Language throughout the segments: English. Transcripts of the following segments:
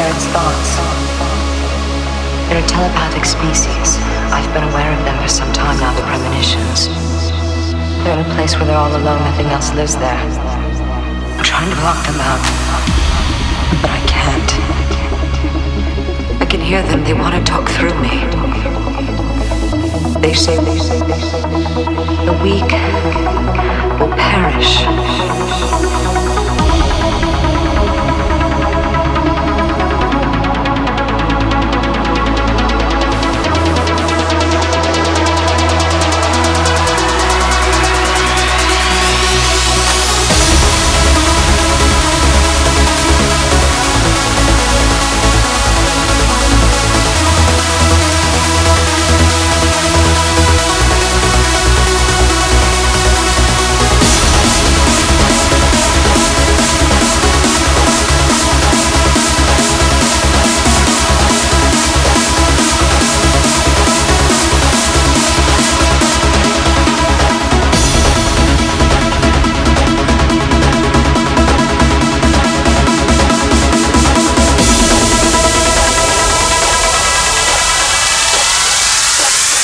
Its thoughts. They're a telepathic species. I've been aware of them for some time now, the premonitions. They're in a place where they're all alone, nothing else lives there. I'm trying to block them out, but I can't. I can hear them, they want to talk through me. They say, they say, They say the weak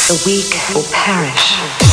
The weak will perish.